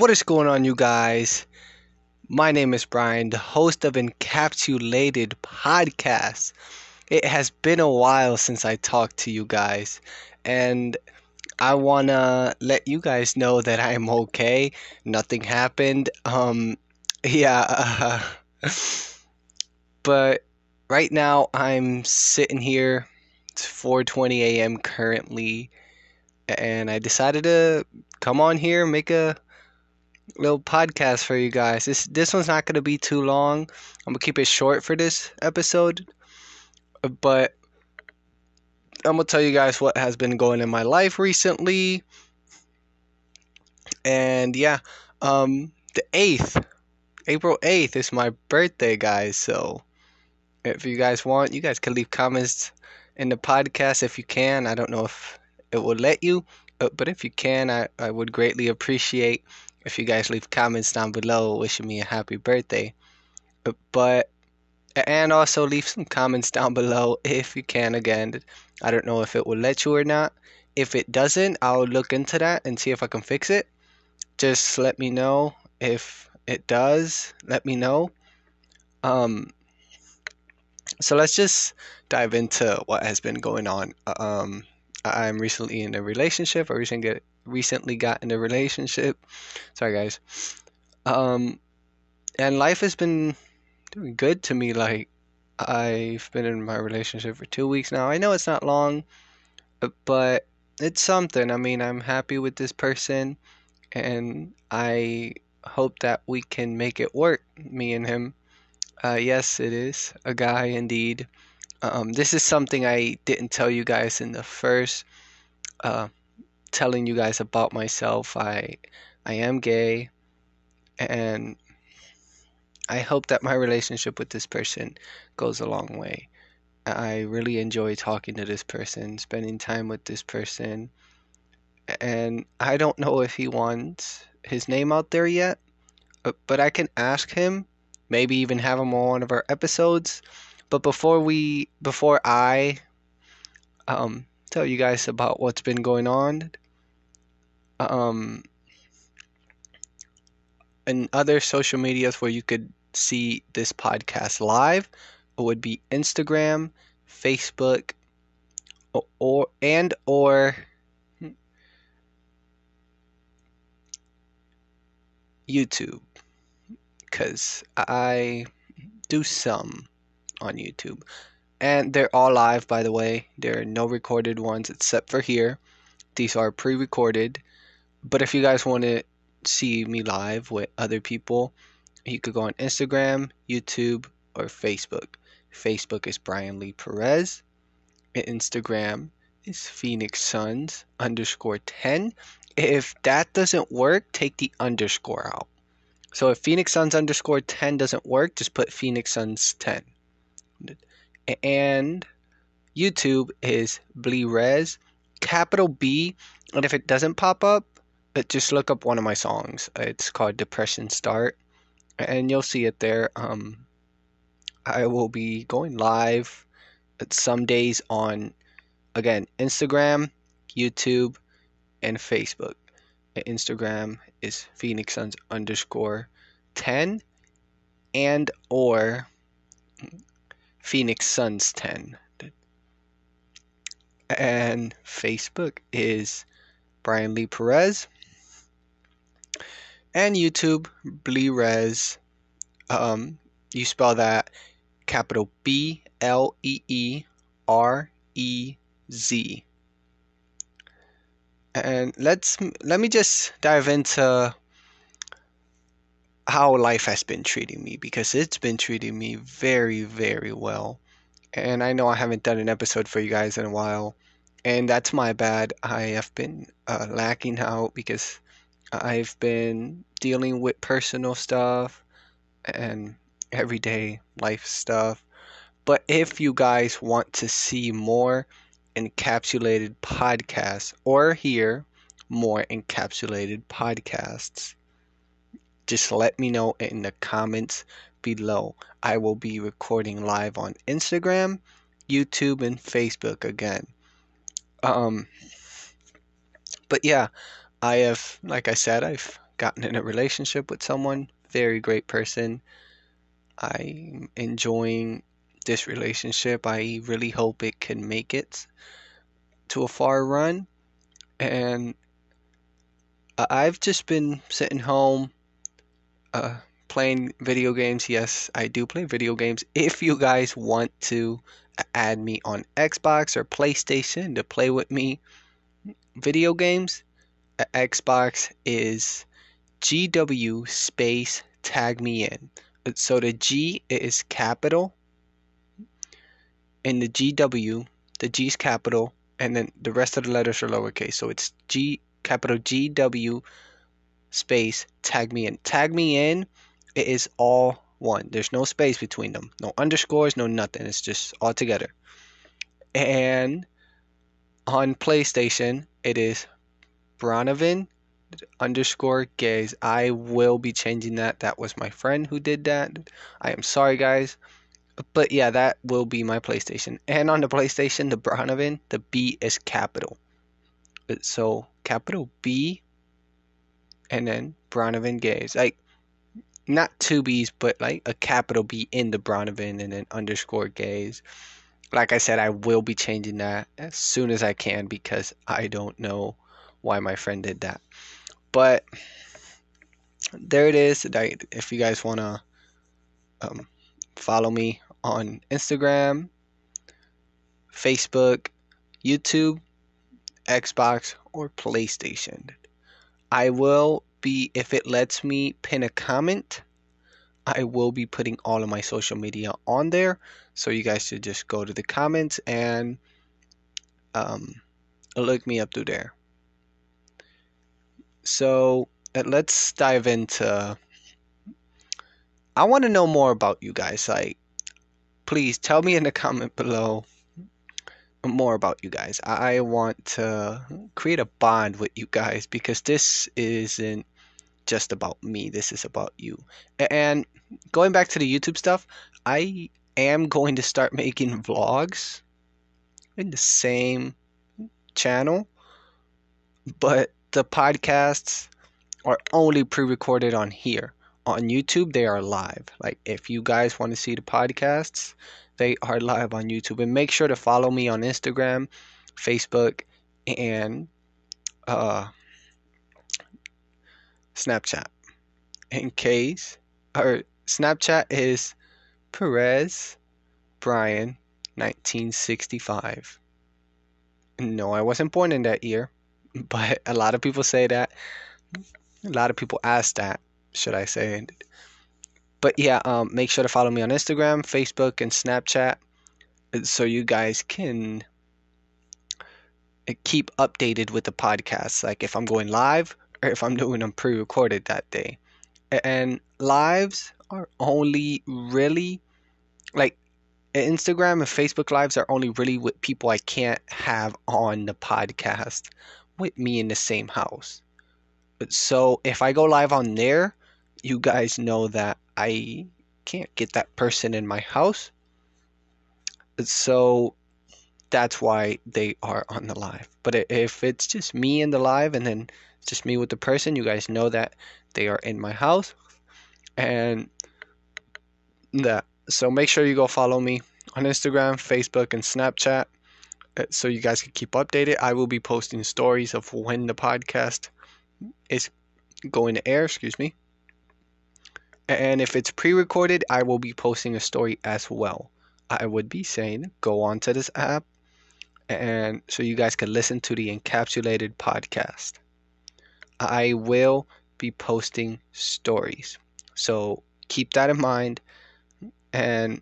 What is going on, you guys? My name is Brian, the host of Encapsulated Podcast. It has been a while since I talked to you guys, and I wanna let you guys know that I'm okay. Nothing happened. Um, yeah, uh, but right now I'm sitting here. It's 4:20 a.m. currently, and I decided to come on here make a little podcast for you guys. This this one's not gonna be too long. I'm gonna keep it short for this episode, but I'm gonna tell you guys what has been going in my life recently. And yeah, um, the eighth, April eighth is my birthday, guys. So if you guys want, you guys can leave comments in the podcast if you can. I don't know if it will let you, but if you can, I, I would greatly appreciate if you guys leave comments down below wishing me a happy birthday. Uh, but and also leave some comments down below if you can again. I don't know if it will let you or not. If it doesn't, I'll look into that and see if I can fix it. Just let me know if it does. Let me know. Um so let's just dive into what has been going on. Um I'm recently in a relationship. I recently get recently got in a relationship. Sorry guys. Um and life has been doing good to me like I've been in my relationship for 2 weeks now. I know it's not long, but it's something. I mean, I'm happy with this person and I hope that we can make it work, me and him. Uh, yes, it is a guy indeed. Um, this is something I didn't tell you guys in the first uh, telling you guys about myself. I I am gay, and I hope that my relationship with this person goes a long way. I really enjoy talking to this person, spending time with this person, and I don't know if he wants his name out there yet, uh, but I can ask him, maybe even have him on one of our episodes. But before we, before I, um, tell you guys about what's been going on, um, and other social medias where you could see this podcast live it would be Instagram, Facebook, or, or and or YouTube. Because I do some on YouTube. And they're all live, by the way. There are no recorded ones except for here. These are pre recorded. But if you guys want to see me live with other people, you could go on Instagram, YouTube, or Facebook. Facebook is Brian Lee Perez. Instagram is Phoenix Suns underscore 10. If that doesn't work, take the underscore out. So if Phoenix Suns underscore 10 doesn't work, just put Phoenix Suns 10. And YouTube is Bleerez, capital B. And if it doesn't pop up, just look up one of my songs. It's called Depression Start. And you'll see it there. Um, I will be going live some days on, again, Instagram, YouTube, and Facebook. Instagram is Phoenix Suns underscore 10 and or Phoenix Suns 10. And Facebook is Brian Lee Perez. And YouTube, Bleerez. Um, you spell that capital B L E E R E Z and let's let me just dive into how life has been treating me because it's been treating me very very well. And i know i haven't done an episode for you guys in a while. And that's my bad. I have been uh, lacking out because i've been dealing with personal stuff and everyday life stuff. But if you guys want to see more encapsulated podcasts or hear more encapsulated podcasts, just let me know in the comments below. I will be recording live on Instagram, YouTube, and Facebook again. Um, but yeah, I have, like I said, I've gotten in a relationship with someone. Very great person. I'm enjoying this relationship. I really hope it can make it to a far run. And I've just been sitting home uh, playing video games. Yes, I do play video games. If you guys want to add me on Xbox or PlayStation to play with me video games, Xbox is GW space tag me in. So the G is capital and the GW, the G is capital, and then the rest of the letters are lowercase. So it's G capital GW space tag me in. Tag me in it is all one. There's no space between them. No underscores, no nothing. It's just all together. And on PlayStation, it is Bronovan underscore gays. I will be changing that. That was my friend who did that. I am sorry, guys. But yeah, that will be my PlayStation. And on the PlayStation, the Bronovan, the B is capital. So capital B and then Bronovan gays. Like not two B's, but like a capital B in the Bronovan and then underscore gays. Like I said, I will be changing that as soon as I can because I don't know why my friend did that. But there it is. If you guys want to um, follow me on Instagram, Facebook, YouTube, Xbox, or PlayStation. I will be, if it lets me pin a comment, I will be putting all of my social media on there. So you guys should just go to the comments and um, look me up through there. So uh, let's dive into. I want to know more about you guys. Like, please tell me in the comment below more about you guys. I want to create a bond with you guys because this isn't just about me. This is about you. And going back to the YouTube stuff, I am going to start making vlogs in the same channel, but the podcasts are only pre-recorded on here. On YouTube, they are live. Like if you guys want to see the podcasts, they are live on YouTube. And make sure to follow me on Instagram, Facebook, and uh, Snapchat. In case, or Snapchat is Perez Brian 1965. No, I wasn't born in that year, but a lot of people say that. A lot of people ask that, should I say? But yeah, um, make sure to follow me on Instagram, Facebook, and Snapchat so you guys can uh, keep updated with the podcast. Like if I'm going live or if I'm doing them pre recorded that day. And lives are only really like Instagram and Facebook lives are only really with people I can't have on the podcast with me in the same house. So if I go live on there, you guys know that I can't get that person in my house. So that's why they are on the live. But if it's just me in the live and then just me with the person, you guys know that they are in my house. And that. So make sure you go follow me on Instagram, Facebook, and Snapchat uh, so you guys can keep updated. I will be posting stories of when the podcast is going to air, excuse me. And if it's pre recorded, I will be posting a story as well. I would be saying go on to this app and so you guys can listen to the encapsulated podcast. I will be posting stories. So keep that in mind and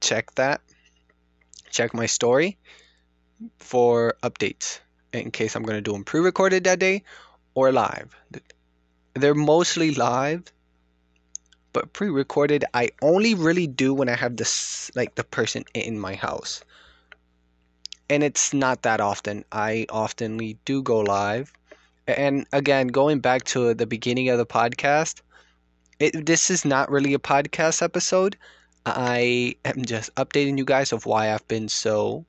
check that. Check my story for updates in case I'm going to do them pre recorded that day or live. They're mostly live but pre-recorded I only really do when I have this like the person in my house. And it's not that often. I oftenly do go live. And again, going back to the beginning of the podcast, it, this is not really a podcast episode. I am just updating you guys of why I've been so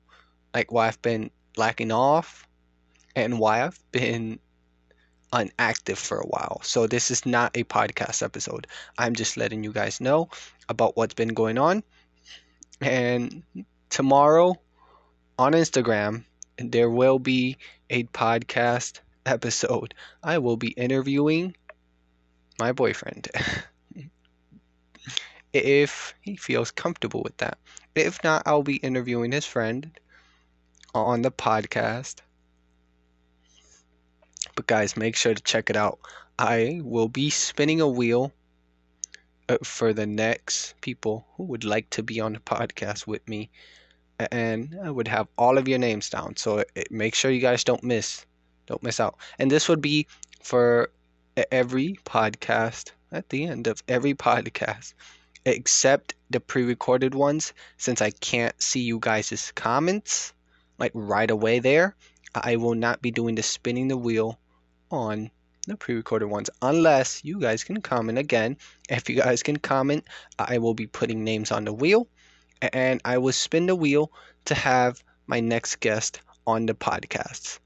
like why I've been lacking off and why I've been unactive for a while. So this is not a podcast episode. I'm just letting you guys know about what's been going on. And tomorrow on Instagram, there will be a podcast episode. I will be interviewing my boyfriend. if he feels comfortable with that. If not, I'll be interviewing his friend on the podcast. But guys, make sure to check it out. I will be spinning a wheel uh, for the next people who would like to be on the podcast with me. And I would have all of your names down. So it, make sure you guys don't miss. Don't miss out. And this would be for uh, every podcast at the end of every podcast except the pre-recorded ones since I can't see you guys' comments like right away there I will not be doing the spinning the wheel on the pre-recorded ones unless you guys can comment again. If you guys can comment I will be putting names on the wheel and I will spin the wheel to have my next guest on the podcast.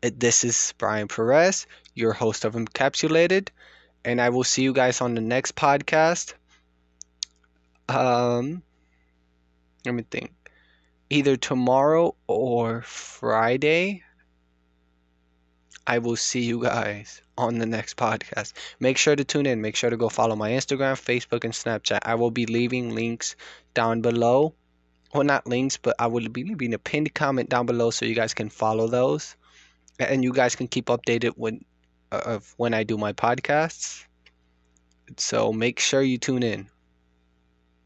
This is Brian Perez your host of Encapsulated and I will see you guys on the next podcast. Um, let me think. Either tomorrow or Friday, I will see you guys on the next podcast. Make sure to tune in. Make sure to go follow my Instagram, Facebook, and Snapchat. I will be leaving links down below. Well, not links, but I will be leaving a pinned comment down below so you guys can follow those, and you guys can keep updated when uh, of when I do my podcasts. So make sure you tune in.